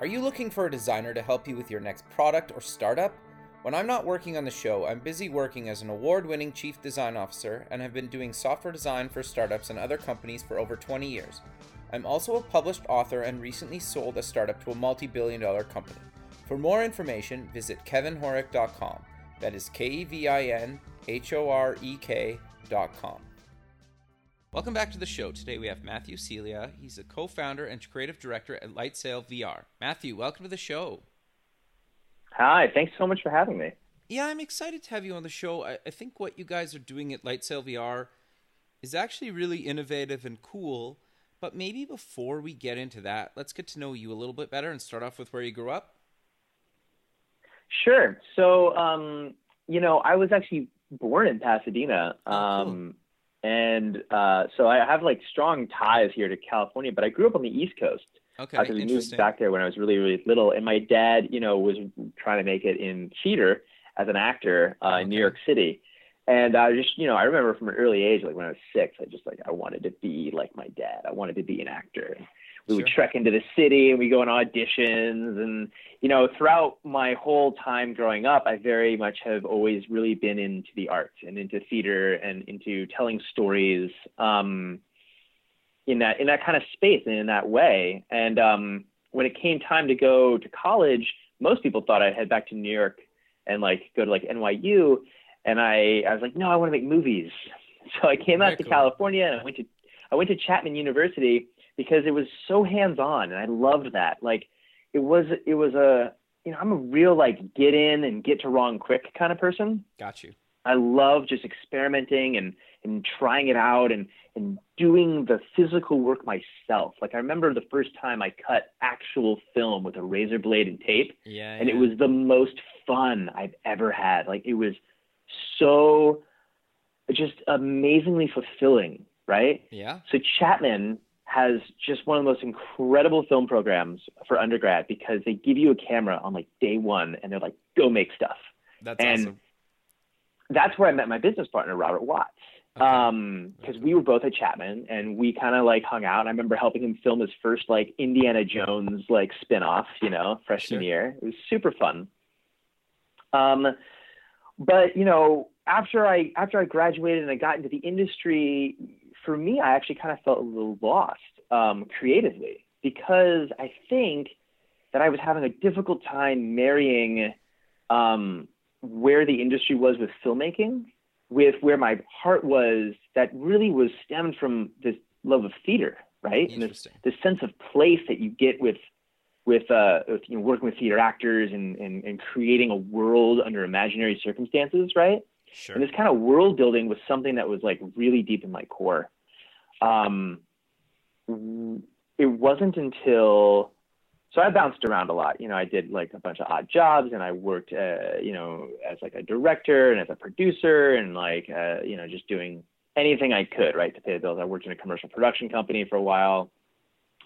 Are you looking for a designer to help you with your next product or startup? When I'm not working on the show, I'm busy working as an award winning chief design officer and have been doing software design for startups and other companies for over 20 years. I'm also a published author and recently sold a startup to a multi billion dollar company. For more information, visit kevinhorek.com. That is K E V I N H O R E K.com. Welcome back to the show. Today we have Matthew Celia. He's a co founder and creative director at Light Sail VR. Matthew, welcome to the show. Hi, thanks so much for having me. Yeah, I'm excited to have you on the show. I, I think what you guys are doing at Light Sail VR is actually really innovative and cool. But maybe before we get into that, let's get to know you a little bit better and start off with where you grew up. Sure. So, um, you know, I was actually born in Pasadena. Oh. Um, and uh, so I have like strong ties here to California, but I grew up on the East Coast. Okay, because we moved back there when I was really, really little. And my dad, you know, was trying to make it in theater as an actor uh, in New York City. And I just, you know, I remember from an early age, like when I was six, I just like I wanted to be like my dad. I wanted to be an actor. We would trek into the city and we go on auditions. And you know, throughout my whole time growing up, I very much have always really been into the arts and into theater and into telling stories. Um, in that in that kind of space and in that way. And um, when it came time to go to college, most people thought I'd head back to New York and like go to like NYU. And I, I was like, no, I want to make movies. So I came Very out to cool. California and I went to I went to Chapman University because it was so hands on and I loved that. Like it was it was a you know, I'm a real like get in and get to wrong quick kind of person. Got you. I love just experimenting and and trying it out and and doing the physical work myself. Like I remember the first time I cut actual film with a razor blade and tape, Yeah. and it was the most fun I've ever had. Like it was so just amazingly fulfilling, right? Yeah. So Chapman has just one of the most incredible film programs for undergrad because they give you a camera on like day one and they're like, go make stuff That's and awesome. that's where I met my business partner, Robert Watts. Okay. Um, because we were both at Chapman and we kind of like hung out. I remember helping him film his first like Indiana Jones like spin-off, you know, freshman Sure. year. It was super fun. Um, but you know, after I after I graduated and I got into the industry, for me, I actually kind of felt a little lost um, creatively because I think that I was having a difficult time marrying um, where the industry was with filmmaking with where my heart was that really was stemmed from this love of theater right? And this, this sense of place that you get with with, uh, with you know working with theater actors and, and and creating a world under imaginary circumstances right Sure. and this kind of world building was something that was like really deep in my core um it wasn't until so I bounced around a lot. You know, I did like a bunch of odd jobs, and I worked, uh, you know, as like a director and as a producer, and like, uh, you know, just doing anything I could, right, to pay the bills. I worked in a commercial production company for a while,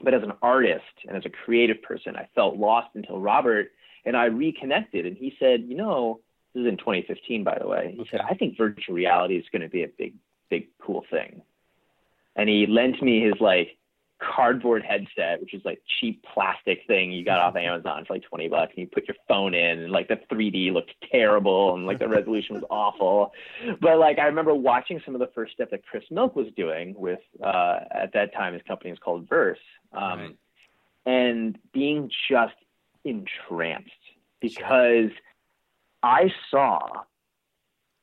but as an artist and as a creative person, I felt lost until Robert and I reconnected, and he said, you know, this is in 2015, by the way. He said, I think virtual reality is going to be a big, big, cool thing. And he lent me his like cardboard headset, which is like cheap plastic thing you got off Amazon for like 20 bucks. And you put your phone in and like the 3D looked terrible and like the resolution was awful. But like I remember watching some of the first stuff that Chris Milk was doing with, uh, at that time, his company was called Vrse. Um, Right. And being just entranced because I saw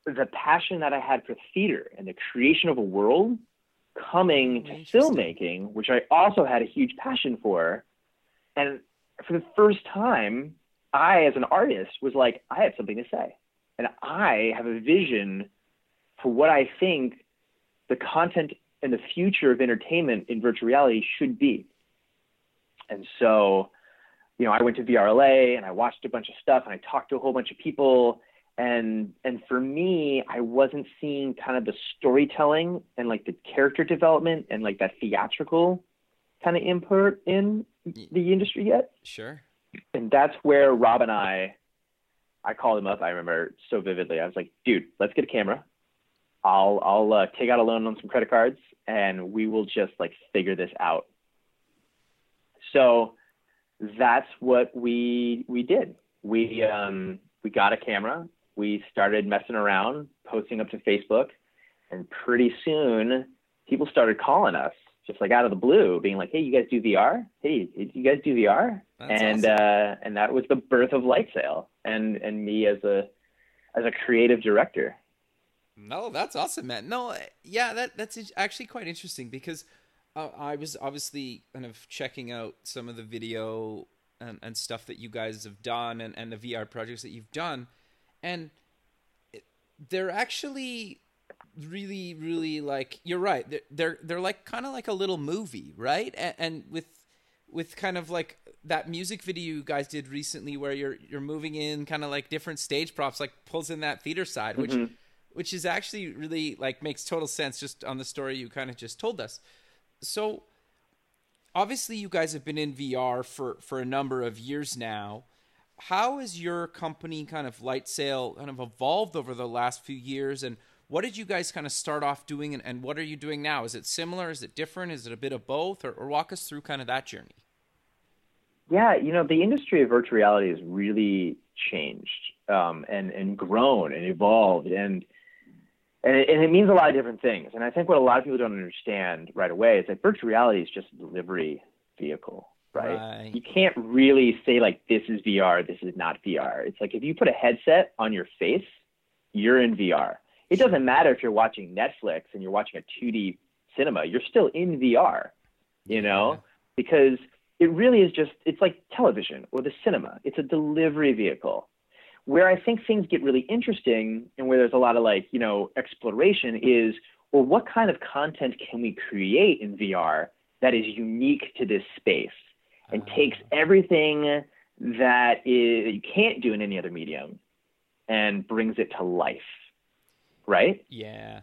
the passion that I had for theater and the creation of a world coming to filmmaking, which I also had a huge passion for. And for the first time, I, as an artist, was like, I have something to say. And I have a vision for what I think the content and the future of entertainment in virtual reality should be. And so, you know, I went to VRLA and I watched a bunch of stuff and I talked to a whole bunch of people. And and for me, I wasn't seeing kind of the storytelling and like the character development and like that theatrical kind of input in the industry yet. Sure. And that's where Rob and I I called him up. I remember so vividly. I was like, dude, let's get a camera. I'll I'll uh, take out a loan on some credit cards and we will just like figure this out. So that's what we we did. We um, we got a camera. We started messing around, posting up to Facebook, and pretty soon people started calling us just like out of the blue, being like, "Hey, you guys do VR? Hey, you guys do VR?" That's and awesome. uh, and that was the birth of Light Sail, and and me as a as a creative director. No, that's awesome, man. No, yeah, that that's actually quite interesting because uh, I was obviously kind of checking out some of the video and, and stuff that you guys have done and, and the VR projects that you've done, and it, they're actually really, really like you're right. They're they're, they're like kind of like a little movie, right? And, and with with kind of like that music video you guys did recently where you're you're moving in kind of like different stage props like pulls in that theater side which mm-hmm. which is actually really like makes total sense just on the story you kind of just told us so obviously you guys have been in VR for for a number of years now. How has your company kind of light sail kind of evolved over the last few years and what did you guys kind of start off doing and, and what are you doing now? Is it similar? Is it different? Is it a bit of both? Or, or walk us through kind of that journey. Yeah, you know, the industry of virtual reality has really changed um, and, and grown and evolved. And and it, and it, means a lot of different things. And I think what a lot of people don't understand right away is that virtual reality is just a delivery vehicle, right? right? You can't really say like this is VR, this is not VR. It's like if you put a headset on your face, you're in VR. It doesn't matter if you're watching Netflix and you're watching a 2D cinema, you're still in VR, you know, yeah. because it really is just it's like television or the cinema. It's a delivery vehicle. Where I think things get really interesting and where there's a lot of like, you know, exploration is, well, what kind of content can we create in VR that is unique to this space and uh, takes everything that is, you can't do in any other medium and brings it to life, right? Yeah.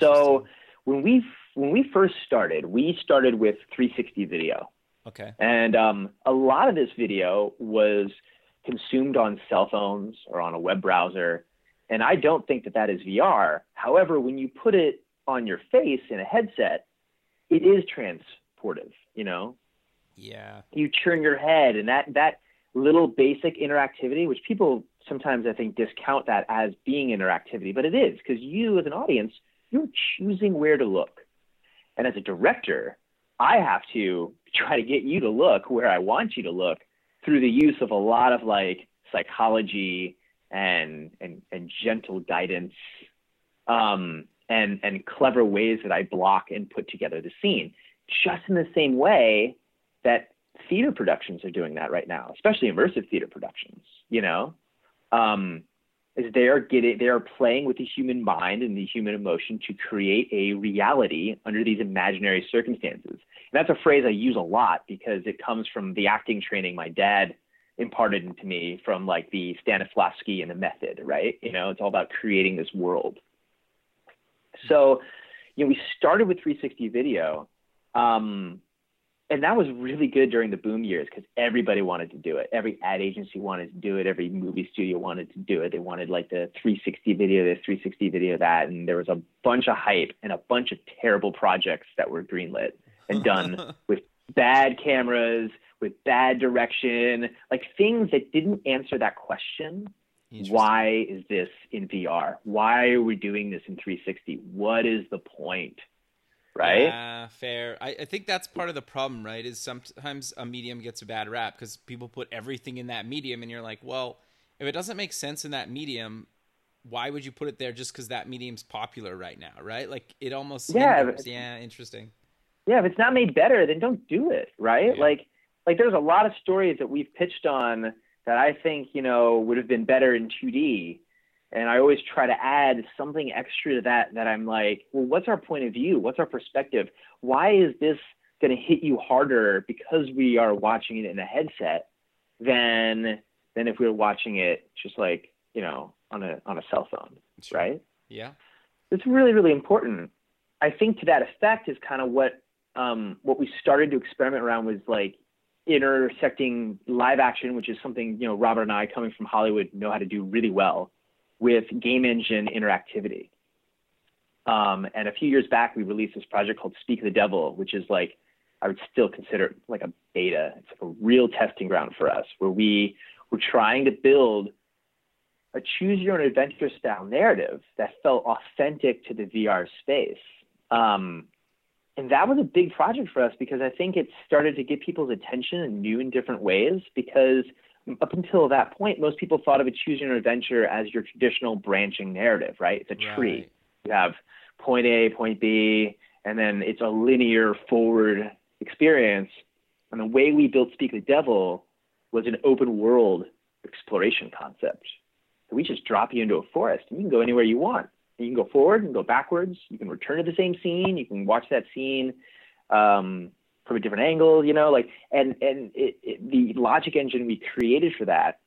So when we when we first started, we started with 360 video. Okay. And um, a lot of this video was consumed on cell phones or on a web browser. And I don't think that that is VR. However, when you put it on your face in a headset, it is transportive, you know? Yeah. You turn your head and that, that little basic interactivity, which people sometimes I think discount that as being interactivity, but it is because you as an audience, you're choosing where to look. And as a director, I have to try to get you to look where I want you to look through the use of a lot of like psychology and and, and gentle guidance um, and and clever ways that I block and put together the scene. Just in the same way that theater productions are doing that right now, especially immersive theater productions. You know, um, is they are getting they are playing with the human mind and the human emotion to create a reality under these imaginary circumstances. And that's a phrase I use a lot because it comes from the acting training my dad imparted into me from like the Stanislavski and the method, right? You know, it's all about creating this world. So, you know, we started with 360 video. Um, and that was really good during the boom years because everybody wanted to do it. Every ad agency wanted to do it. Every movie studio wanted to do it. They wanted like the 360 video, this 360 video, that, and there was a bunch of hype and a bunch of terrible projects that were greenlit and done with bad cameras, with bad direction, like things that didn't answer that question. Why is this in VR? Why are we doing this in 360? What is the point? Right? Yeah, fair. I, I think that's part of the problem, right? Is sometimes a medium gets a bad rap because people put everything in that medium, and you're like, well, if it doesn't make sense in that medium, why would you put it there just because that medium's popular right now, right? Like it almost yeah, yeah, interesting. Yeah, if it's not made better, then don't do it, right? Yeah. Like like there's a lot of stories that we've pitched on that I think you know would have been better in 2D And I always try to add something extra to that that I'm like, well, what's our point of view? What's our perspective? Why is this going to hit you harder because we are watching it in a headset than than if we were watching it just like, you know, on a on a cell phone, sure. right? Yeah. It's really really important. I think to that effect is kind of what um, what we started to experiment around was like intersecting live action, which is something you know Robert and I, coming from Hollywood, know how to do really well, with game engine interactivity. Um, and a few years back, we released this project called Speak the Devil, which is like I would still consider like a beta. It's like a real testing ground for us, where we were trying to build a choose your own adventure style narrative that felt authentic to the VR space. Um, and that was a big project for us because I think it started to get people's attention in new and different ways. Because up until that point, most people thought of a choose your own adventure as your traditional branching narrative, right? It's a tree. Right. You have point A, point B, and then it's a linear forward experience. And the way we built Speak the Devil was an open world exploration concept. So we just drop you into a forest and you can go anywhere you want you can go forward and go backwards. You can return to the same scene. You can watch that scene um, from a different angle. You know, like and and it, it, the logic engine we created for that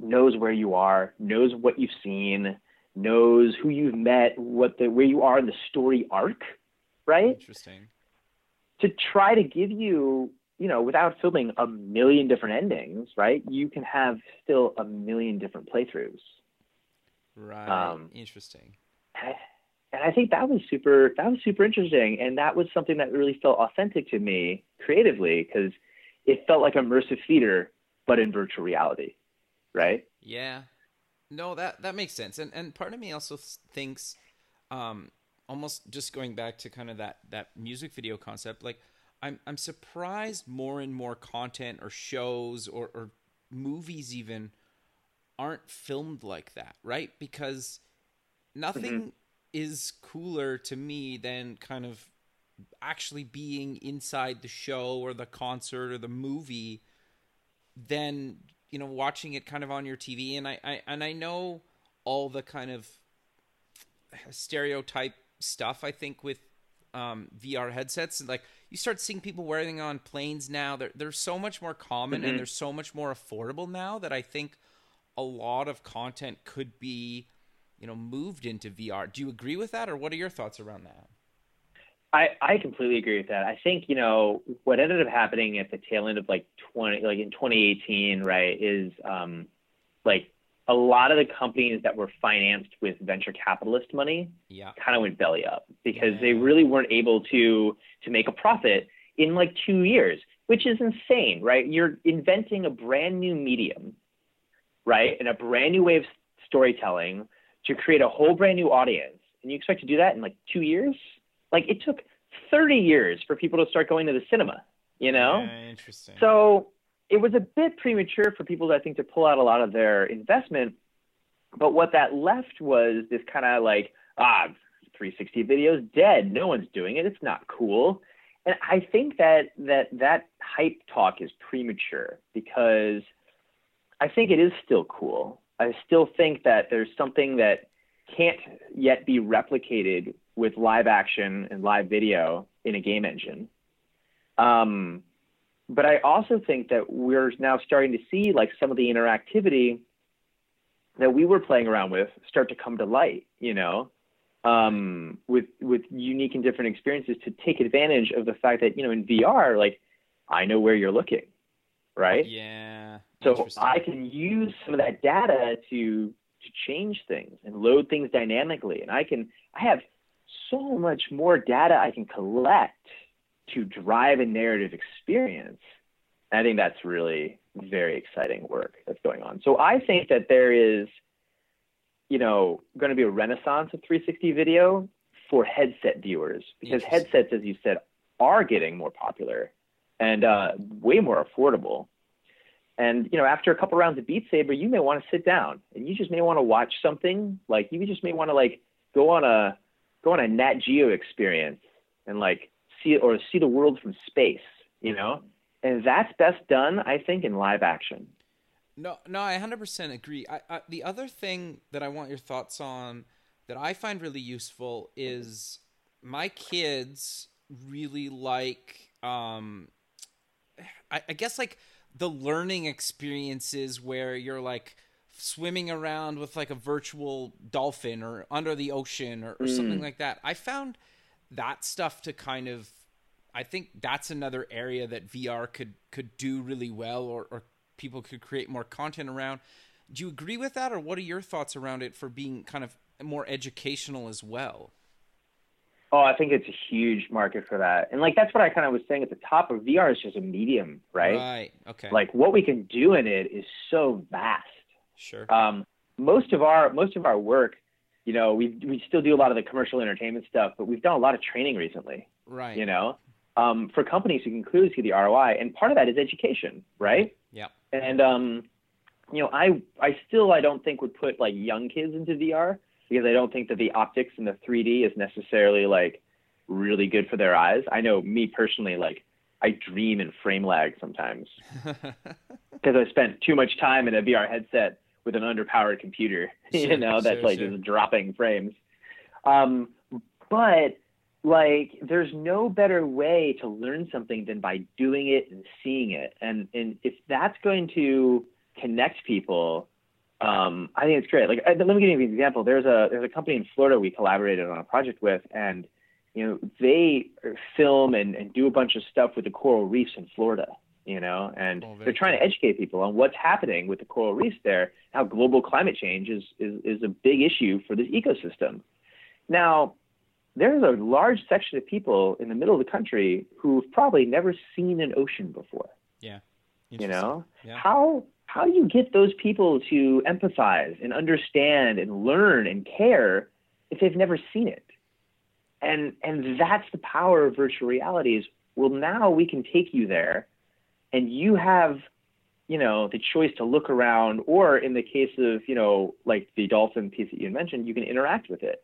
knows where you are, knows what you've seen, knows who you've met, what the where you are in the story arc, right? Interesting. To try to give you, you know, without filming a million different endings, right? You can have still a million different playthroughs. Right. Um, interesting. And I think that was super. That was super interesting, and that was something that really felt authentic to me creatively because it felt like immersive theater, but in virtual reality, right? Yeah. No, that that makes sense, and and part of me also thinks, um, almost just going back to kind of that that music video concept, like. I'm I'm surprised more and more content or shows or, or movies even aren't filmed like that, right? Because nothing mm-hmm. Is cooler to me than kind of actually being inside the show or the concert or the movie than you know watching it kind of on your TV and I, I and I know all the kind of stereotype stuff I think with um, VR headsets like you start seeing people wearing on planes now they're they're so much more common mm-hmm. and they're so much more affordable now that I think a lot of content could be, you know, moved into VR. Do you agree with that, or what are your thoughts around that? I, I completely agree with that. I think, you know, what ended up happening at the tail end of like 20, like in 2018, right, is um, like a lot of the companies that were financed with venture capitalist money yeah. kind of went belly up because yeah. they really weren't able to to make a profit in like two years, which is insane, right? You're inventing a brand new medium right? And a brand new way of storytelling to create a whole brand new audience. And you expect to do that in like two years? Like it took 30 years for people to start going to the cinema, you know? Yeah, interesting. So it was a bit premature for people, I think, to pull out a lot of their investment. But what that left was this kind of like, ah, 360 videos dead. No one's doing it. It's not cool. And I think that that that hype talk is premature because – I think it is still cool. I still think that there's something that can't yet be replicated with live action and live video in a game engine. Um, but I also think that we're now starting to see like some of the interactivity that we were playing around with start to come to light, you know, um, with with unique and different experiences to take advantage of the fact that you know in VR, like I know where you're looking, right? Yeah. So I can use some of that data to to change things and load things dynamically. And I can I have so much more data I can collect to drive a narrative experience. And I think that's really very exciting work that's going on. So I think that there is, you know, going to be a renaissance of 360 video for headset viewers because headsets, as you said, are getting more popular and uh, way more affordable. And you know, after a couple rounds of Beat Saber, you may want to sit down and you just may want to watch something. Like you just may want to like go on a go on a Nat Geo experience and like see or see the world from space. You know, and that's best done, I think, in live action. No, no, I 100% agree. I, I, the other thing that I want your thoughts on that I find really useful is my kids really like, um, I, I guess, like the learning experiences where you're like swimming around with like a virtual dolphin or under the ocean or, or mm. something like that. I found that stuff to kind of I think that's another area that VR could could do really well or, or people could create more content around. Do you agree with that or what are your thoughts around it for being kind of more educational as well? Oh, I think it's a huge market for that. And like that's what I kind of was saying at the top of VR is just a medium, right? Right. Okay. Like what we can do in it is so vast. Sure. Um, most of our most of our work, you know, we we still do a lot of the commercial entertainment stuff, but we've done a lot of training recently. Right. You know, um, for companies who can clearly see the ROI, and part of that is education, right? Yeah. And um, you know, I I still I don't think would put like young kids into VR because I don't think that the optics and the 3D is necessarily like really good for their eyes. I know me personally, like I dream in frame lag sometimes because I spent too much time in a VR headset with an underpowered computer, sure, you know, that's sure, like sure. just dropping frames. Um, but like, there's no better way to learn something than by doing it and seeing it. And and if that's going to connect people, um, I think it's great. Like, let me give you an example. There's a there's a company in Florida we collaborated on a project with, and you know they film and, and do a bunch of stuff with the coral reefs in Florida. You know, and oh, they're trying cool. to educate people on what's happening with the coral reefs there, how global climate change is is, is a big issue for this ecosystem. Now, there's a large section of people in the middle of the country who've probably never seen an ocean before. Yeah. You know, yeah. how how do you get those people to empathize and understand and learn and care if they've never seen it? And and that's the power of virtual reality is well now we can take you there and you have you know the choice to look around or in the case of you know like the dolphin piece that you mentioned you can interact with it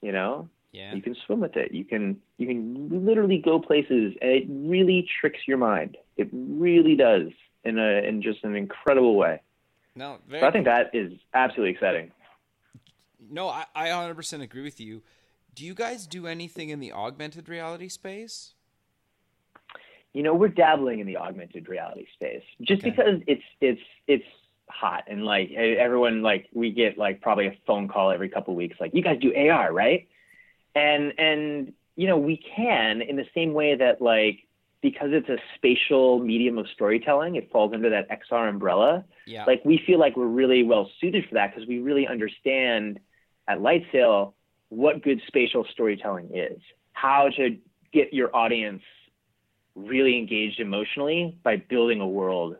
you know yeah. you can swim with it you can you can literally go places and it really tricks your mind it really does in a in just an incredible way. No, so I think that is absolutely exciting. No, I, I 100% agree with you. Do you guys do anything in the augmented reality space? You know, we're dabbling in the augmented reality space just okay. because it's it's it's hot and like everyone like we get like probably a phone call every couple weeks like you guys do AR, right? And and you know, we can in the same way that like because it's a spatial medium of storytelling, it falls under that XR umbrella. Yeah. Like we feel like we're really well suited for that because we really understand at Light Sail what good spatial storytelling is, how to get your audience really engaged emotionally by building a world.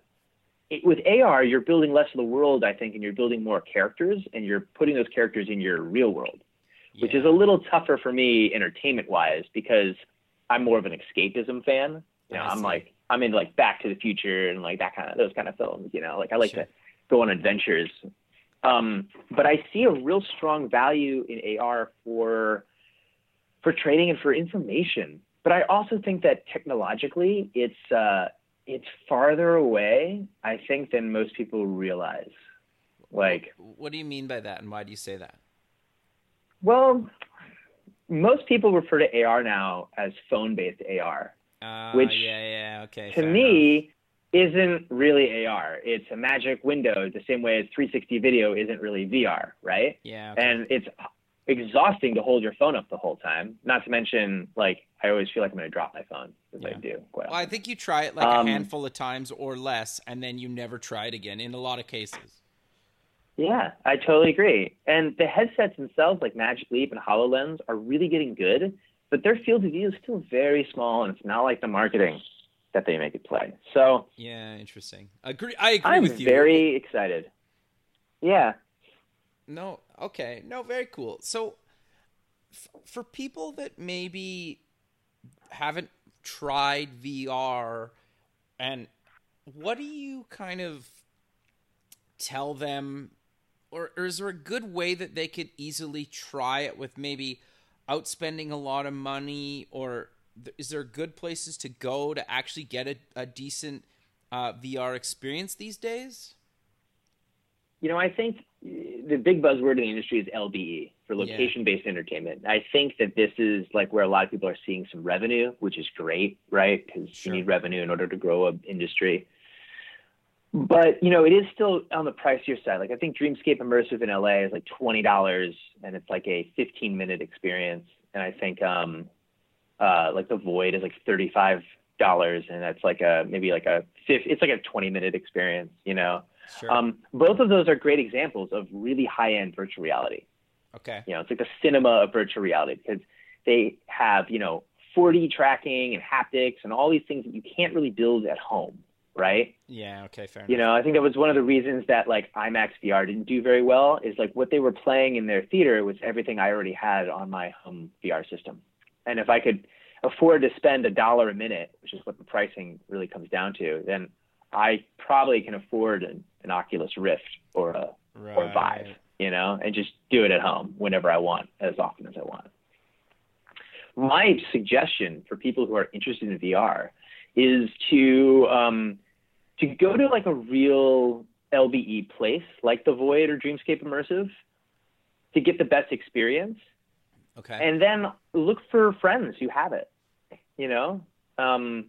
It, with AR, you're building less of the world, I think, and you're building more characters, and you're putting those characters in your real world, yeah. which is a little tougher for me entertainment wise because I'm more of an escapism fan. You know, I am like I'm into like Back to the Future and like that kind of those kind of films. You know, like I like sure. to go on adventures. Um, but I see a real strong value in AR for for training and for information. But I also think that technologically, it's uh, it's farther away, I think, than most people realize. Like, what do you mean by that, and why do you say that? Well, most people refer to AR now as phone-based AR. Uh, which yeah, yeah, okay. To me, enough. isn't really AR. It's a magic window, the same way as 360 video isn't really VR, right? Yeah. Okay. And it's exhausting to hold your phone up the whole time. Not to mention, like, I always feel like I'm going to drop my phone as yeah. I do. Well, I think you try it like um, a handful of times or less, and then you never try it again in a lot of cases. Yeah, I totally agree. And the headsets themselves, like Magic Leap and HoloLens, are really getting good but their field of view is still very small, and it's not like the marketing that they make it play. So yeah, interesting. Agree. I agree I'm with you. very excited. Yeah. No. Okay. No. Very cool. So, f- for people that maybe haven't tried VR, and what do you kind of tell them, or, or is there a good way that they could easily try it with maybe? Outspending a lot of money, or is there good places to go to actually get a, a decent uh, VR experience these days? you know, I think the big buzzword in the industry is LBE for location based yeah. entertainment. I think that this is like where a lot of people are seeing some revenue, which is great, right? Because sure. you need revenue in order to grow an industry. But you know, it is still on the pricier side. Like I think Dreamscape Immersive in LA is like twenty dollars, and it's like a fifteen minute experience. And I think um, uh, like the Void is like thirty five dollars, and that's like a maybe like a it's like a twenty minute experience. You know, sure. um, both of those are great examples of really high end virtual reality. Okay, you know, it's like the cinema of virtual reality because they have you know 4D tracking and haptics and all these things that you can't really build at home right? Yeah, okay, fair You know, I think that was one of the reasons that like IMAX VR didn't do very well is like what they were playing in their theater was everything I already had on my home VR system. And if I could afford to spend a dollar a minute, which is what the pricing really comes down to, then I probably can afford an, an Oculus Rift or a right. or Vive, you know, and just do it at home whenever I want, as often as I want. My suggestion for people who are interested in VR is to um, to go to like a real LBE place, like the Void or Dreamscape Immersive, to get the best experience. Okay. And then look for friends who have it, you know, um,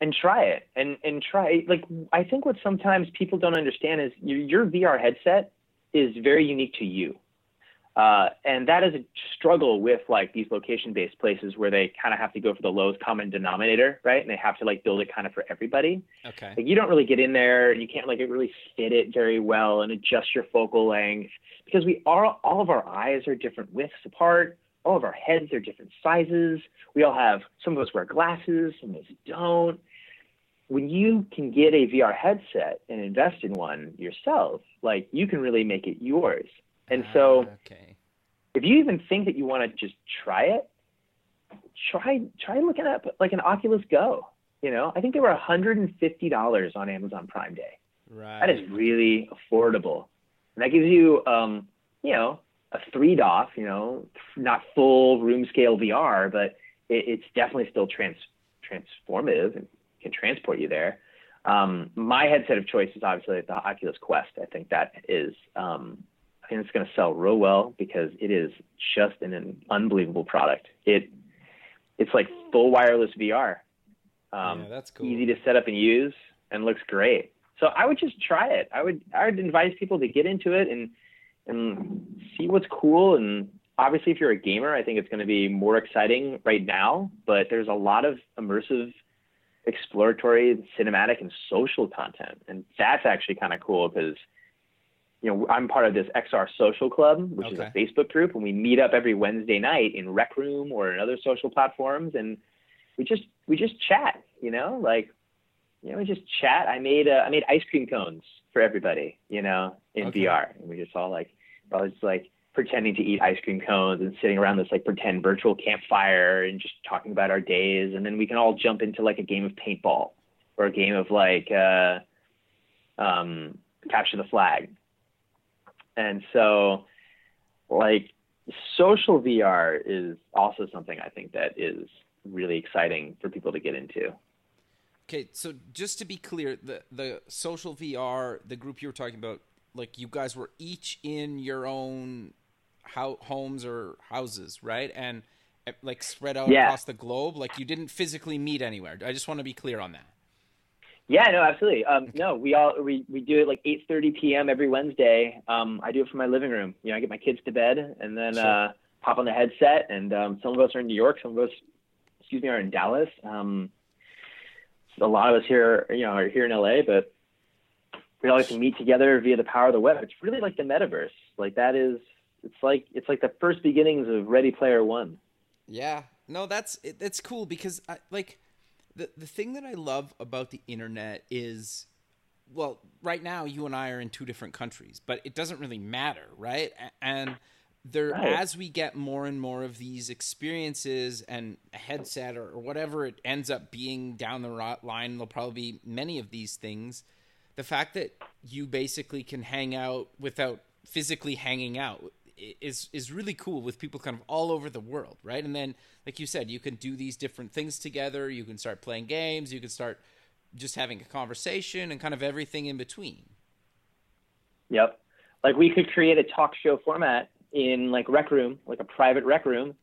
and try it and and try like I think what sometimes people don't understand is your, your VR headset is very unique to you. Uh, and that is a struggle with like these location based places where they kind of have to go for the lowest common denominator, right? And they have to like build it kind of for everybody. Okay. Like you don't really get in there and you can't like really fit it very well and adjust your focal length because we are all of our eyes are different widths apart. All of our heads are different sizes. We all have some of us wear glasses, some of us don't. When you can get a VR headset and invest in one yourself, like you can really make it yours. And so, ah, okay. if you even think that you want to just try it, try try looking at like an Oculus Go. You know, I think they were $150 on Amazon Prime Day. Right. That is really affordable, and that gives you, um, you know, a three DOF. You know, not full room scale VR, but it, it's definitely still trans transformative and can transport you there. Um, my headset of choice is obviously the Oculus Quest. I think that is um, and it's going to sell real well because it is just an, an unbelievable product. It it's like full wireless VR. Um, yeah, that's cool. Easy to set up and use, and looks great. So I would just try it. I would I would advise people to get into it and and see what's cool. And obviously, if you're a gamer, I think it's going to be more exciting right now. But there's a lot of immersive, exploratory, cinematic, and social content, and that's actually kind of cool because you know, I'm part of this XR Social Club, which okay. is a Facebook group, and we meet up every Wednesday night in Rec Room or in other social platforms, and we just we just chat. You know, like you know, we just chat. I made uh, I made ice cream cones for everybody. You know, in okay. VR, and we just all like I was like pretending to eat ice cream cones and sitting around this like pretend virtual campfire and just talking about our days, and then we can all jump into like a game of paintball or a game of like uh, um, capture the flag and so, like, social VR is also something I think that is really exciting for people to get into. Okay, so just to be clear, the the social VR, the group you were talking about, like you guys were each in your own ho- homes or houses, right? And eh, like spread out yeah. across the globe, like you didn't physically meet anywhere. I just want to be clear on that. Yeah, no, absolutely. Um, no, we all we, we do it like 8:30 p.m. every Wednesday. Um, I do it from my living room. You know, I get my kids to bed and then sure. uh, pop on the headset. And um, some of us are in New York, some of us, excuse me, are in Dallas. Um, a lot of us here, you know, are here in LA, but we all like to meet together via the power of the web. It's really like the metaverse. Like that is, it's like it's like the first beginnings of Ready Player One. Yeah, no, that's it, that's cool because I, like the the thing that I love about the internet is well, right now you and I are in two different countries, but it doesn't really matter, right? And there right. as we get more and more of these experiences and a headset or, or whatever it ends up being down the line, there'll probably be many of these things. The fact that you basically can hang out without physically hanging out is is really cool with people kind of all over the world, right? And then, like you said, you can do these different things together. You can start playing games. You can start just having a conversation and kind of everything in between. Yep. Like we could create a talk show format in like rec room, like a private rec room,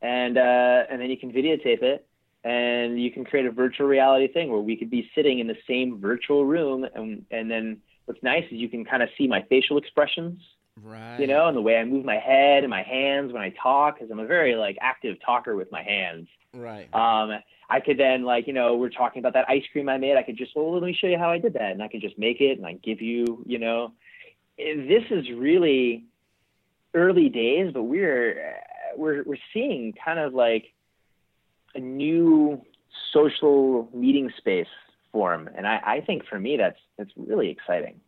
and uh, and then you can videotape it, and you can create a virtual reality thing where we could be sitting in the same virtual room, and and then what's nice is you can kind of see my facial expressions, right? You know, and the way I move my head and my hands when I talk, because I'm a very like active talker with my hands. Right. Um, I could then like you know we're talking about that ice cream I made. I could just well let me show you how I did that, and I could just make it and I give you you know this is really early days, but we're we're we're seeing kind of like a new social meeting space form, and I, I think for me that's that's really exciting.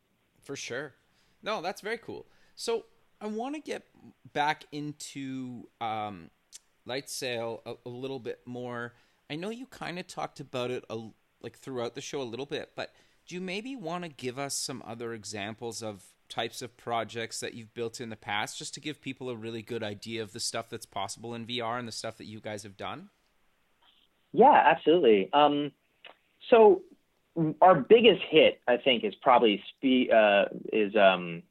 For sure, no, that's very cool. So I want to get back into um, light sail a, a, little bit more. I know you kind of talked about it a, like throughout the show a little bit, but do you maybe want to give us some other examples of types of projects that you've built in the past just to give people a really good idea of the stuff that's possible in VR and the stuff that you guys have done? Yeah, absolutely. Um, so our biggest hit, I think, is probably spe- uh, is um,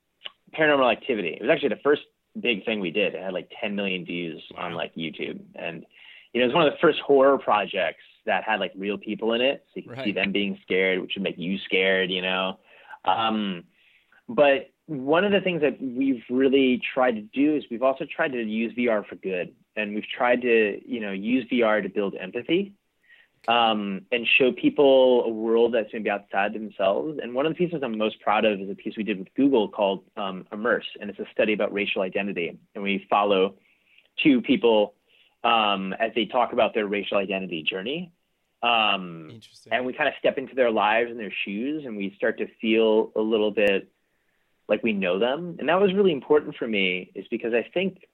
Paranormal Activity. It was actually the first big thing we did. It had like 10 million views wow. on like YouTube, and you know, it was one of the first horror projects that had like real people in it, so you can right. see them being scared, which would make you scared, you know. Um, but one of the things that we've really tried to do is we've also tried to use VR for good, and we've tried to, you know, use VR to build empathy um, and show people a world that's maybe outside themselves. And one of the pieces I'm most proud of is a piece we did with Google called um, Immerse, and it's a study about racial identity. And we follow two people um, as they talk about their racial identity journey. Um, and we kind of step into their lives and their shoes, and we start to feel a little bit like we know them. And that was really important for me, is because I think,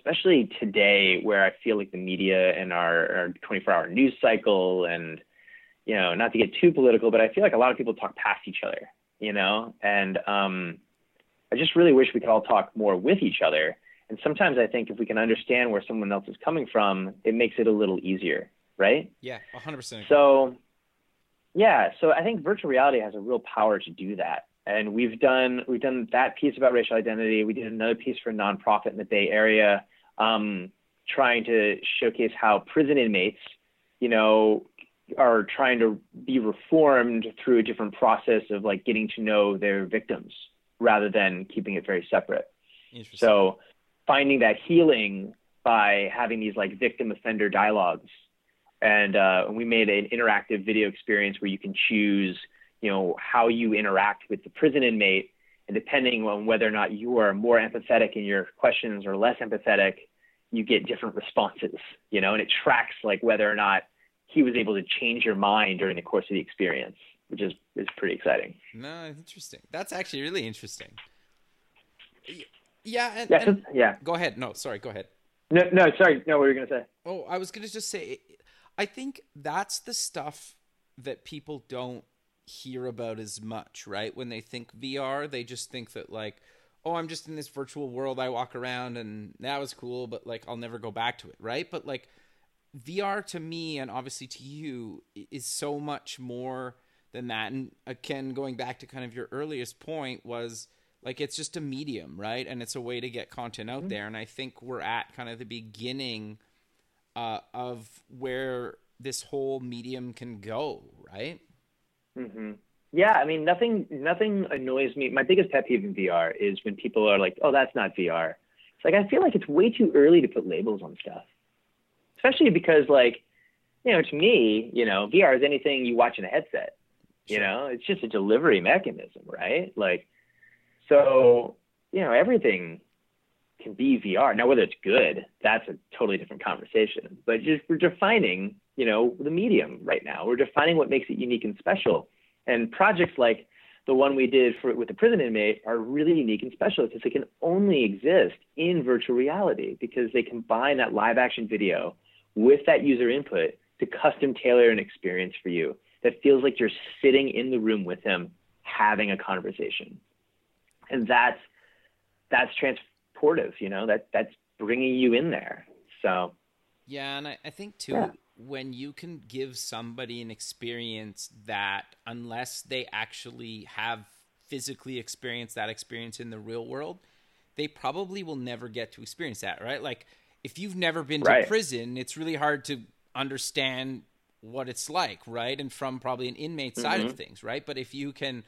especially today, where I feel like the media and our, our 24 hour news cycle, and, you know, not to get too political, but I feel like a lot of people talk past each other, you know? And um, I just really wish we could all talk more with each other. And sometimes I think if we can understand where someone else is coming from, it makes it a little easier, right? Yeah, 100%. So, yeah, so I think virtual reality has a real power to do that and we've done we've done that piece about racial identity. We did another piece for a nonprofit in the Bay Area, um, trying to showcase how prison inmates, you know, are trying to be reformed through a different process of like getting to know their victims rather than keeping it very separate. So finding that healing by having these like victim offender dialogues. And uh, we made an interactive video experience where you can choose you know, how you interact with the prison inmate. And depending on whether or not you are more empathetic in your questions or less empathetic, you get different responses, you know, and it tracks like whether or not he was able to change your mind during the course of the experience, which is, is pretty exciting. No, interesting. That's actually really interesting. Yeah. And, yeah, and, yeah. Go ahead. No, sorry. Go ahead. No, no, sorry. No, what were you going to say? Oh, I was going to just say, I think that's the stuff that people don't hear about as much, right? When they think VR, they just think that like, oh, I'm just in this virtual world. I walk around and that was cool, but like I'll never go back to it, right? But like VR to me and obviously to you is so much more than that. And again, going back to kind of your earliest point was like it's just a medium, right? And it's a way to get content out mm-hmm. there. And I think we're at kind of the beginning uh, of where this whole medium can go, right? Mm-hmm. Yeah, I mean, nothing nothing annoys me. My biggest pet peeve in VR is when people are like, "Oh, that's not VR." It's like I feel like it's way too early to put labels on stuff, especially because, like, you know, to me, you know, VR is anything you watch in a headset. You know, it's just a delivery mechanism, right? Like, so you know, everything can be VR. Now, whether it's good, that's a totally different conversation. But just we're defining you know, the medium right now. We're defining what makes it unique and special. And projects like the one we did for, with the prison inmate are really unique and special because they can only exist in virtual reality because they combine that live action video with that user input to custom tailor an experience for you that feels like you're sitting in the room with him having a conversation. And that's that's transportive, you know, that that's bringing you in there. So yeah, and I, I think too, yeah when you can give somebody an experience that unless they actually have physically experienced that experience in the real world, they probably will never get to experience that, right? Like if you've never been to Right. prison, it's really hard to understand what it's like, right? And from probably an inmate side of mm-hmm. things, right? But if you can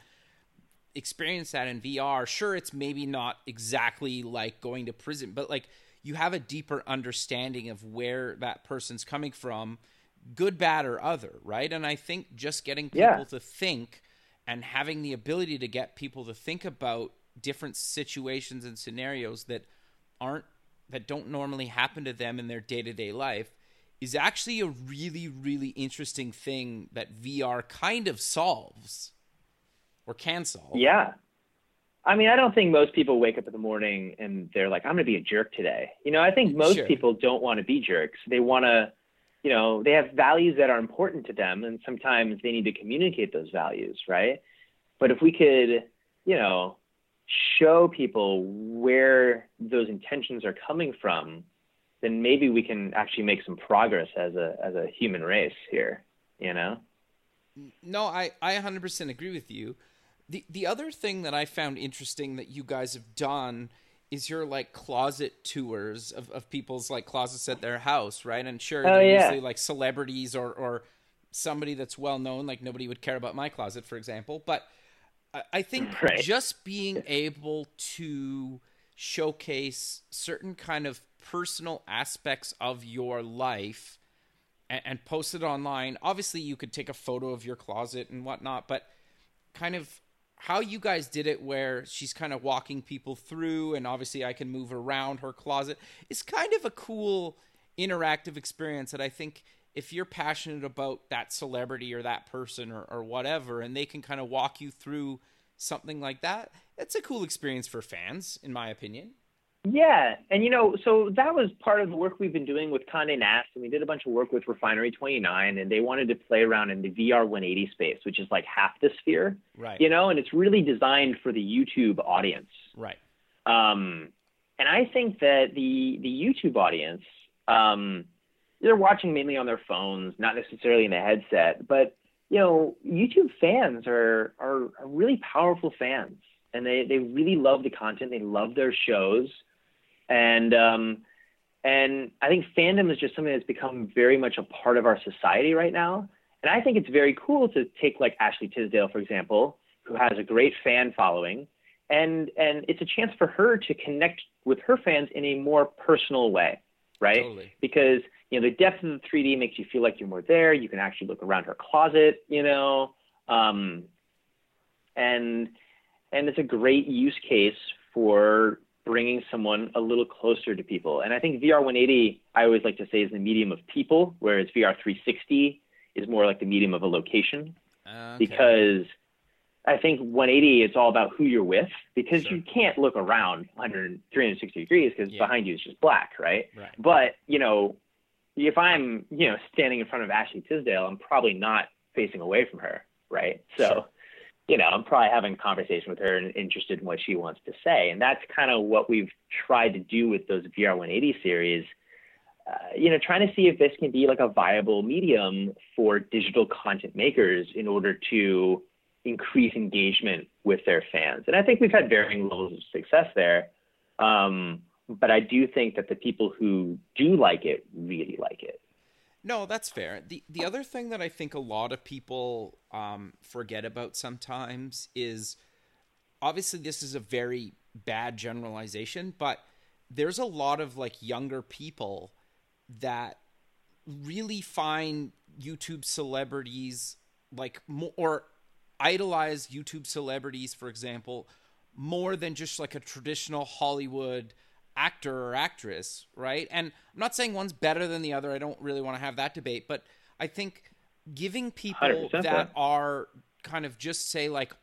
experience that in VR, sure, it's maybe not exactly like going to prison, but like you have a deeper understanding of where that person's coming from, good, bad, or other, right? And I think just getting people Yeah. to think and having the ability to get people to think about different situations and scenarios that aren't that don't normally happen to them in their day-to-day life is actually a really really interesting thing that VR kind of solves or can solve. Yeah. I mean, I don't think most people wake up in the morning and they're like, I'm going to be a jerk today. You know, I think most Sure. people don't want to be jerks. They want to, you know, they have values that are important to them, and sometimes they need to communicate those values, right? But if we could, you know, show people where those intentions are coming from, then maybe we can actually make some progress as a as a human race here, you know? No, I, I 100% agree with you. The the other thing that I found interesting that you guys have done is your like closet tours of, of people's like closets at their house, right? And sure, Oh, they're yeah. usually like celebrities or or somebody that's well known, like nobody would care about my closet, for example. But I, I think Right. just being able to showcase certain kind of personal aspects of your life and, and post it online. Obviously, you could take a photo of your closet and whatnot, but kind of how you guys did it, where she's kind of walking people through, and obviously I can move around her closet, is kind of a cool interactive experience that I think if you're passionate about that celebrity or that person or, or whatever, and they can kind of walk you through something like that, it's a cool experience for fans, in my opinion. Yeah, and you know, so that was part of the work we've been doing with Condé Nast, and we did a bunch of work with Refinery 29, and they wanted to play around in the VR 180 space, which is like half the sphere, Right. you know, and it's really designed for the YouTube audience. Right. Um, and I think that the the YouTube audience, um, they're watching mainly on their phones, not necessarily in a headset, but you know, YouTube fans are are, are really powerful fans, and they they really love the content, they love their shows, and um, and I think fandom is just something that's become very much a part of our society right now. And I think it's very cool to take like Ashley Tisdale, for example, who has a great fan following, and and it's a chance for her to connect with her fans in a more personal way, right? Totally. Because you know the depth of the 3D makes you feel like you're more there. You can actually look around her closet, you know, um, and and it's a great use case for bringing someone a little closer to people. And I think VR 180, I always like to say, is the medium of people, whereas VR 360 is more like the medium of a location Okay. because I think 180 it's all about who you're with because Sure. you can't look around 100 360 degrees because Yeah. behind you is just black, right? Right. But you know, if I'm you know standing in front of Ashley Tisdale, I'm probably not facing away from her, right? So. Sure. You know, I'm probably having a conversation with her and interested in what she wants to say. And that's kind of what we've tried to do with those VR 180 series uh, you know, trying to see if this can be like a viable medium for digital content makers in order to increase engagement with their fans. And I think we've had varying levels of success there. Um, but I do think that the people who do like it really like it. No, that's fair. the The other thing that I think a lot of people um, forget about sometimes is obviously this is a very bad generalization, but there's a lot of like younger people that really find YouTube celebrities like more or idolize YouTube celebrities, for example, more than just like a traditional Hollywood actor or actress, right? And I'm not saying one's better than the other. I don't really want to have that debate, but I think giving people 100% that are kind of just say like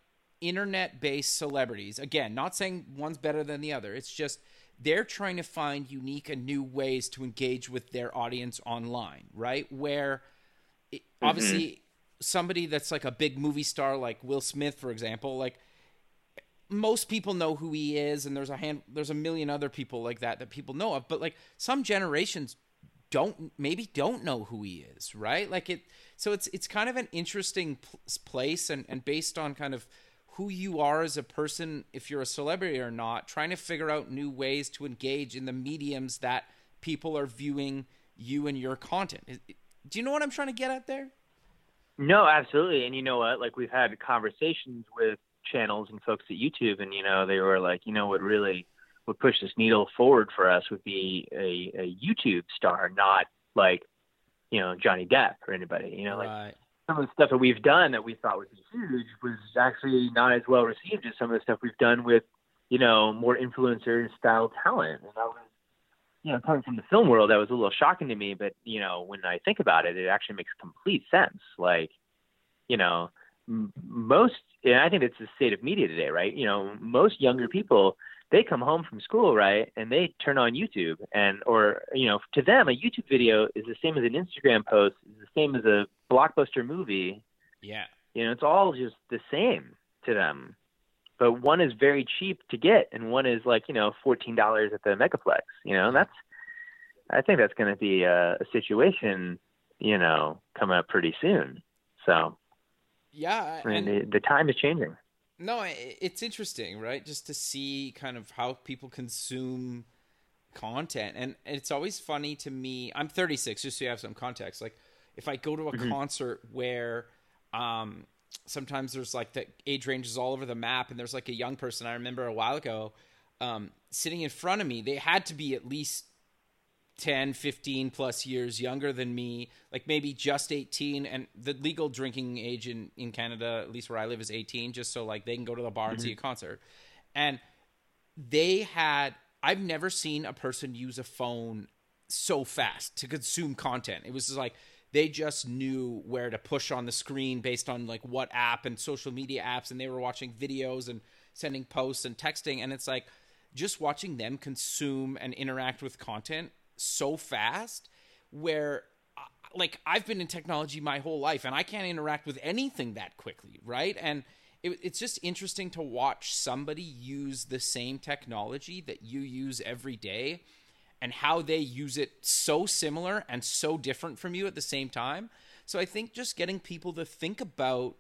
internet based celebrities, again, not saying one's better than the other. It's just they're trying to find unique and new ways to engage with their audience online, right? Where it, obviously somebody that's like a big movie star like Will Smith for example like most people know who he is and there's a hand there's a million other people like that that people know of but like some generations don't maybe don't know who he is right like it so it's it's kind of an interesting pl- place and and based on kind of who you are as a person, if you're a celebrity or not, trying to figure out new ways to engage in the mediums that people are viewing you and your content. Do you know what I'm trying to get at there? No, absolutely. And you know what? Like we've had conversations with channels and folks at YouTube, and you know they were like, you know what really would push this needle forward for us would be a, a YouTube star, not like you know Johnny Depp or anybody. You know, Right. like some of the stuff that we've done that we thought would be huge was actually not as well received as some of the stuff we've done with you know more influencer style talent. And that was you know coming from the film world, that was a little shocking to me. But you know when I think about it, it actually makes complete sense. Like you know most and I think it's the state of media today, right? You know, most younger people they come home from school, right, and they turn on YouTube, and or you know, to them, a YouTube video is the same as an Instagram post, is the same as a blockbuster movie. Yeah. You know, it's all just the same to them. But one is very cheap to get, and one is like you know, fourteen dollars at the Megaplex. You know, and that's I think that's going to be a, a situation, you know, coming up pretty soon. So Yeah. Mean, and- the, the time is changing. No, it's interesting, right? Just to see kind of how people consume content. And it's always funny to me. I'm 36, just so you have some context. Like, if I go to a concert where um, sometimes there's like the age ranges all over the map, and there's like a young person I remember a while ago um, sitting in front of me, they had to be at least 10 15 plus years younger than me like maybe just 18 and the legal drinking age in in canada at least where i live is 18 just so like they can go to the bar and see mm-hmm. a concert. And they had i've never seen a person use a phone so fast to consume content. It was just like they just knew where to push on the screen based on like what app and social media apps and they were watching videos and sending posts and texting. And it's like just watching them consume and interact with content so fast where uh, like I've been in technology my whole life and I can't interact with anything that quickly, right? And it, it's just interesting to watch somebody use the same technology that you use every day and how they use it so similar and so different from you at the same time. So I think just getting people to think about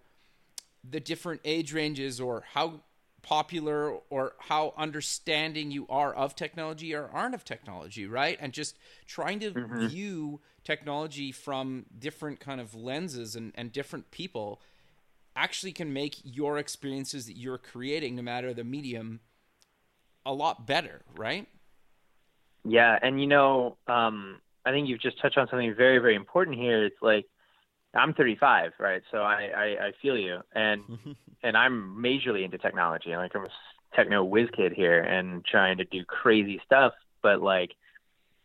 the different age ranges or how popular or how understanding you are of technology or aren't of technology right? And just trying to view technology from different kind of lenses and, and different people actually can make your experiences that you're creating no matter the medium a lot better right? Yeah, and you know, um, I think you've just touched on something very, very important here. It's like I'm 35, right? So I, I, I feel you, and and I'm majorly into technology. Like I'm a techno whiz kid here, and trying to do crazy stuff. But like,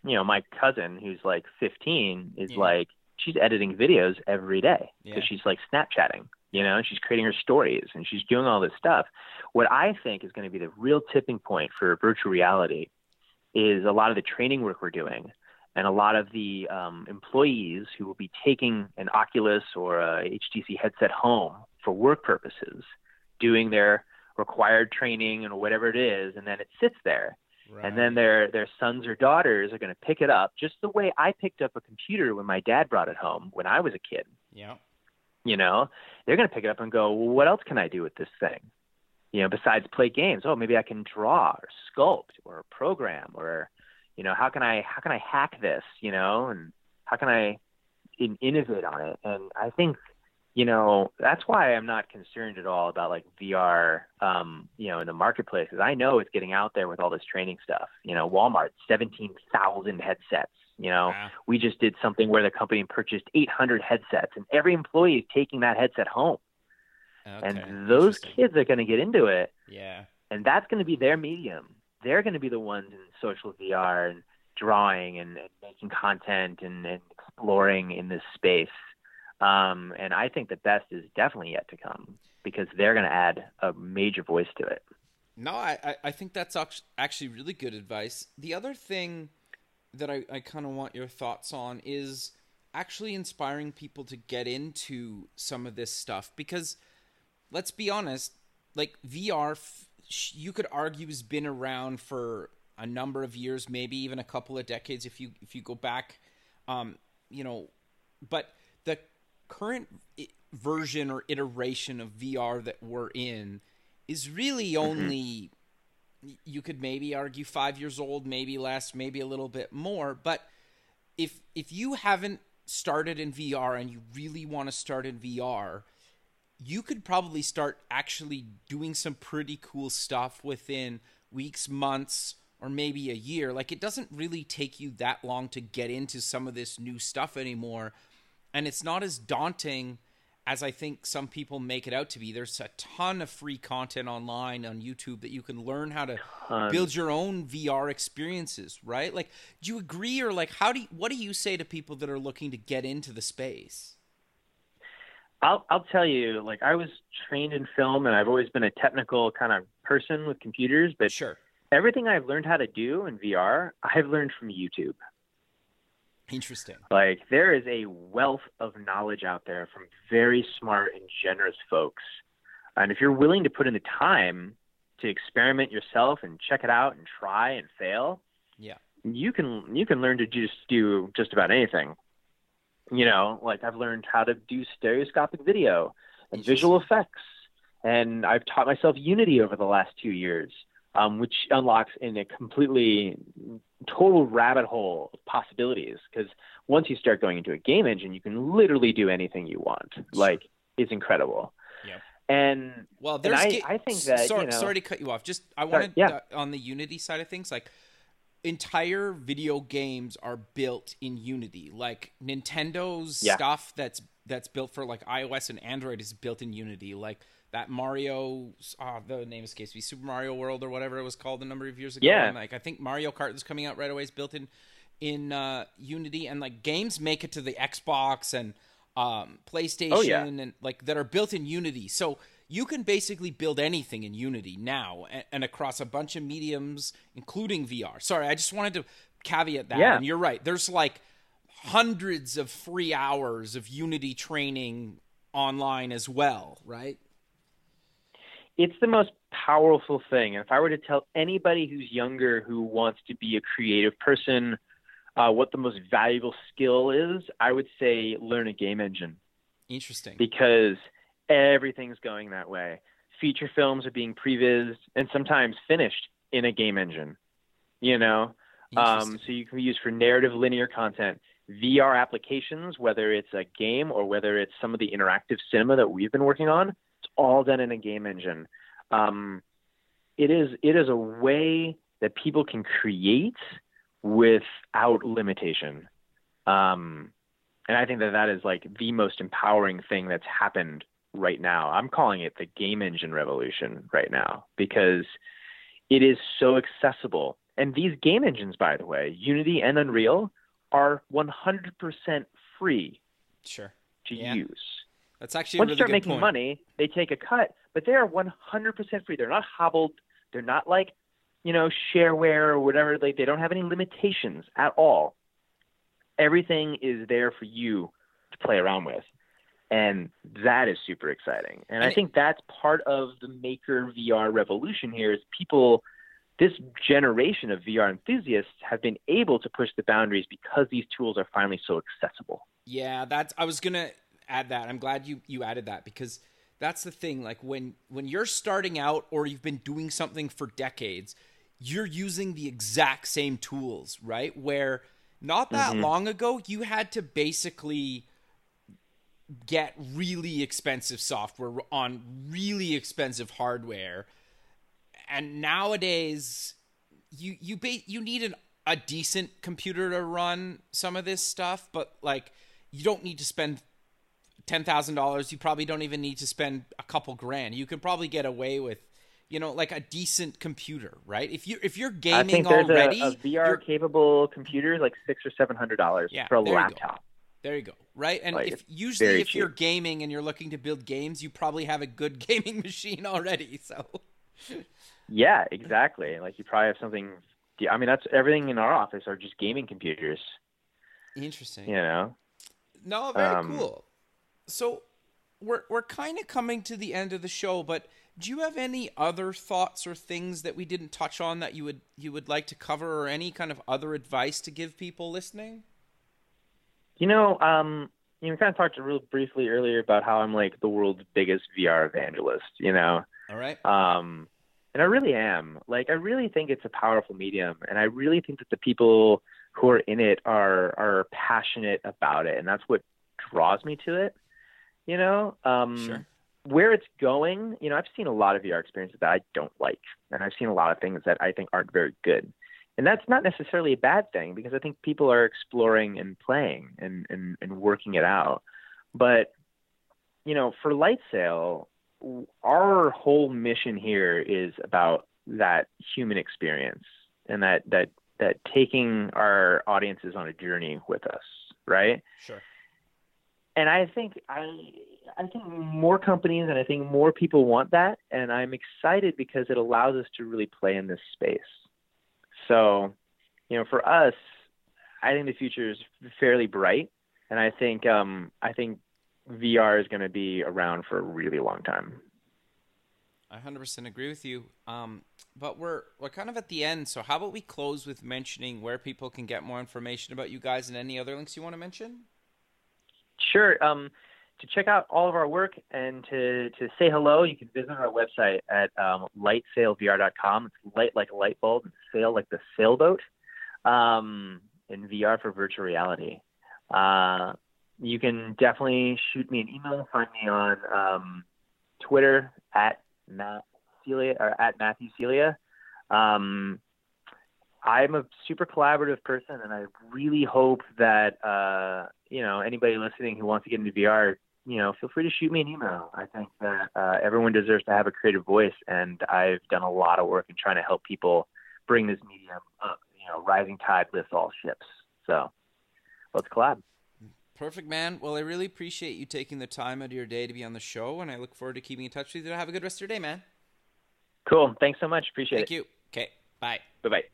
you know, my cousin who's like 15 is Yeah. like she's editing videos every day because Yeah. she's like Snapchatting. You know, and she's creating her stories and she's doing all this stuff. What I think is going to be the real tipping point for virtual reality is a lot of the training work we're doing and a lot of the um, employees who will be taking an Oculus or a HTC headset home for work purposes, doing their required training and whatever it is, and then it sits there. And then their their sons or daughters are going to pick it up just the way I picked up a computer when my dad brought it home when I was a kid. yeah You know, they're going to pick it up and go, well, what else can I do with this thing? You know, besides play games. Oh, maybe I can draw or sculpt or program or, you know, how can I how can I hack this? You know, and how can I in, innovate on it? And I think, you know, that's why I'm not concerned at all about like VR, um, you know, in the marketplace. Because I know it's getting out there with all this training stuff. You know, Walmart, seventeen thousand headsets. You know, Wow. we just did something where the company purchased 800 headsets, and every employee is taking that headset home. okay. and those kids are going to get into it, yeah and that's going to be their medium. They're going to be the ones in social VR and drawing and, and making content and, and exploring in this space. Um, and I think the best is definitely yet to come because they're going to add a major voice to it. No, I, I- think that's actually really good advice. The other thing that I, I kind of want your thoughts on is actually inspiring people to get into some of this stuff because let's be honest, like VR, you could argue has been around for a number of years, maybe even a couple of decades if you if you go back, um, you know, but the current version or iteration of VR that we're in is really Mm-hmm. only you could maybe argue 5 years old, maybe less, maybe a little bit more, but if if you haven't started in VR and you really want to start in VR, you could probably start actually doing some pretty cool stuff within weeks, months, or maybe a year. Like it doesn't really take you that long to get into some of this new stuff anymore. And it's not as daunting as I think some people make it out to be. There's a ton of free content online on YouTube that you can learn how to Tons. build your own VR experiences, right? Like do you agree or like how do you, what do you say to people that are looking to get into the space? I'll I'll tell you, like I was trained in film, and I've always been a technical kind of person with computers. But Sure. Everything I've learned how to do in VR, I've learned from YouTube. Interesting. Like there is a wealth of knowledge out there from very smart and generous folks. And if you're willing to put in the time to experiment yourself and check it out and try and fail, Yeah. you can you can learn to just do just about anything. You know, like I've learned how to do stereoscopic video and visual effects, and I've taught myself Unity over the last two years, um, which unlocks in a completely total rabbit hole of possibilities. Because once you start going into a game engine, you can literally do anything you want. Like it's incredible. Yeah. And Well, And there's. I- ga- I think that, Sorry, you know- sorry to cut you off. Just I Sorry, wanted yeah. uh, on the Unity side of things, like entire video games are built in Unity. Like Nintendo's Yeah. stuff that's that's built for like iOS and Android is built in Unity. Like that Mario, ah, the name escapes me, Super Mario World or whatever it was called a number of years ago. Yeah. And like I think Mario Kart that's coming out right away It's built in in uh, Unity, and like games make it to the Xbox and um, PlayStation Oh, yeah. and like that are built in Unity. So you can basically build anything in Unity now and, and across a bunch of mediums, including VR. Sorry, I just wanted to caveat that. Yeah. And you're right. There's like hundreds of free hours of Unity training online as well, right? It's the most powerful thing. And if I were to tell anybody who's younger who wants to be a creative person uh, what the most valuable skill is, I would say learn a game engine Interesting. because everything's going that way. Feature films are being prevised and sometimes finished in a game engine. You know, um, so you can use for narrative linear content. VR applications, whether it's a game or whether it's some of the interactive cinema that we've been working on, all done in a game engine. Um, it is it is a way that people can create without limitation, um, and I think that that is like the most empowering thing that's happened right now. I'm calling it the game engine revolution right now because it is so accessible. And these game engines, by the way, Unity and Unreal, are 100% free sure. to Yeah. use. That's actually Once really you start making point. money, they take a cut, but they are 100% free. They're not hobbled. They're not like, you know, shareware or whatever. Like they don't have any limitations at all. Everything is there for you to play around with. And that is super exciting. And, And I it- think that's part of the maker VR revolution here is people this generation of VR enthusiasts have been able to push the boundaries because these tools are finally so accessible. Yeah, that's I was gonna add that. I'm glad you you added that because that's the thing. Like when when you're starting out or you've been doing something for decades, you're using the exact same tools, right? Where not that mm-hmm. long ago you had to basically get really expensive software on really expensive hardware and nowadays you you ba- you need an, a decent computer to run some of this stuff but like you don't need to spend $10,000 you probably don't even need to spend a couple grand you can probably get away with you know like a decent computer right if you if you're I gaming think there's already a, a VR capable computer like six or seven hundred dollars Yeah, for a there you laptop. There you go. Right? And Like, if usually if you're gaming and you're looking to build games, you probably have a good gaming machine already. So Yeah, exactly. Like you probably have something. I mean, that's everything in our office are just gaming computers. interesting. You know. No, very Um, cool. So we're we're kind of coming to the end of the show, but do you have any other thoughts or things that we didn't touch on that you would you would like to cover or any kind of other advice to give people listening? You know, um, you know, kind of talked real briefly earlier about how I'm like the world's biggest VR evangelist. You know, All right. Um, and I really am. Like, I really think it's a powerful medium, and I really think that the people who are in it are are passionate about it, and that's what draws me to it. You know, um, Sure. where it's going. You know, I've seen a lot of VR experiences that I don't like, and I've seen a lot of things that I think aren't very good. And that's not necessarily a bad thing because I think people are exploring and playing and, and, and working it out. But, you know, for Light Sail, our whole mission here is about that human experience and that, that, that taking our audiences on a journey with us, right? Sure. And I think I I think more companies and I think more people want that, and I'm excited because it allows us to really play in this space. So, you know, for us, I think the future is fairly bright, and I think um, I think VR is going to be around for a really long time. I 100% agree with you. Um, but we're we're kind of at the end, so how about we close with mentioning where people can get more information about you guys and any other links you want to mention? Sure. Um, to check out all of our work and to, to say hello, you can visit our website at um, lightsailvr.com. It's light like a light bulb, and sail like the sailboat, um, VR for virtual reality. Uh, you can definitely shoot me an email. Find me on um, Twitter at Matt Celia or at Matthew Celia. Um, I'm a super collaborative person, and I really hope that uh, you know anybody listening who wants to get into VR, you know, feel free to shoot me an email. I think that uh, everyone deserves to have a creative voice, and I've done a lot of work in trying to help people bring this medium up. You know, rising tide lifts all ships. So let's collab. Perfect, man. Well, I really appreciate you taking the time out of your day to be on the show, and I look forward to keeping in touch with you. Have a good rest of your day, man. Cool. Thanks so much. Appreciate Thank it. Thank you. Okay, bye. Bye bye.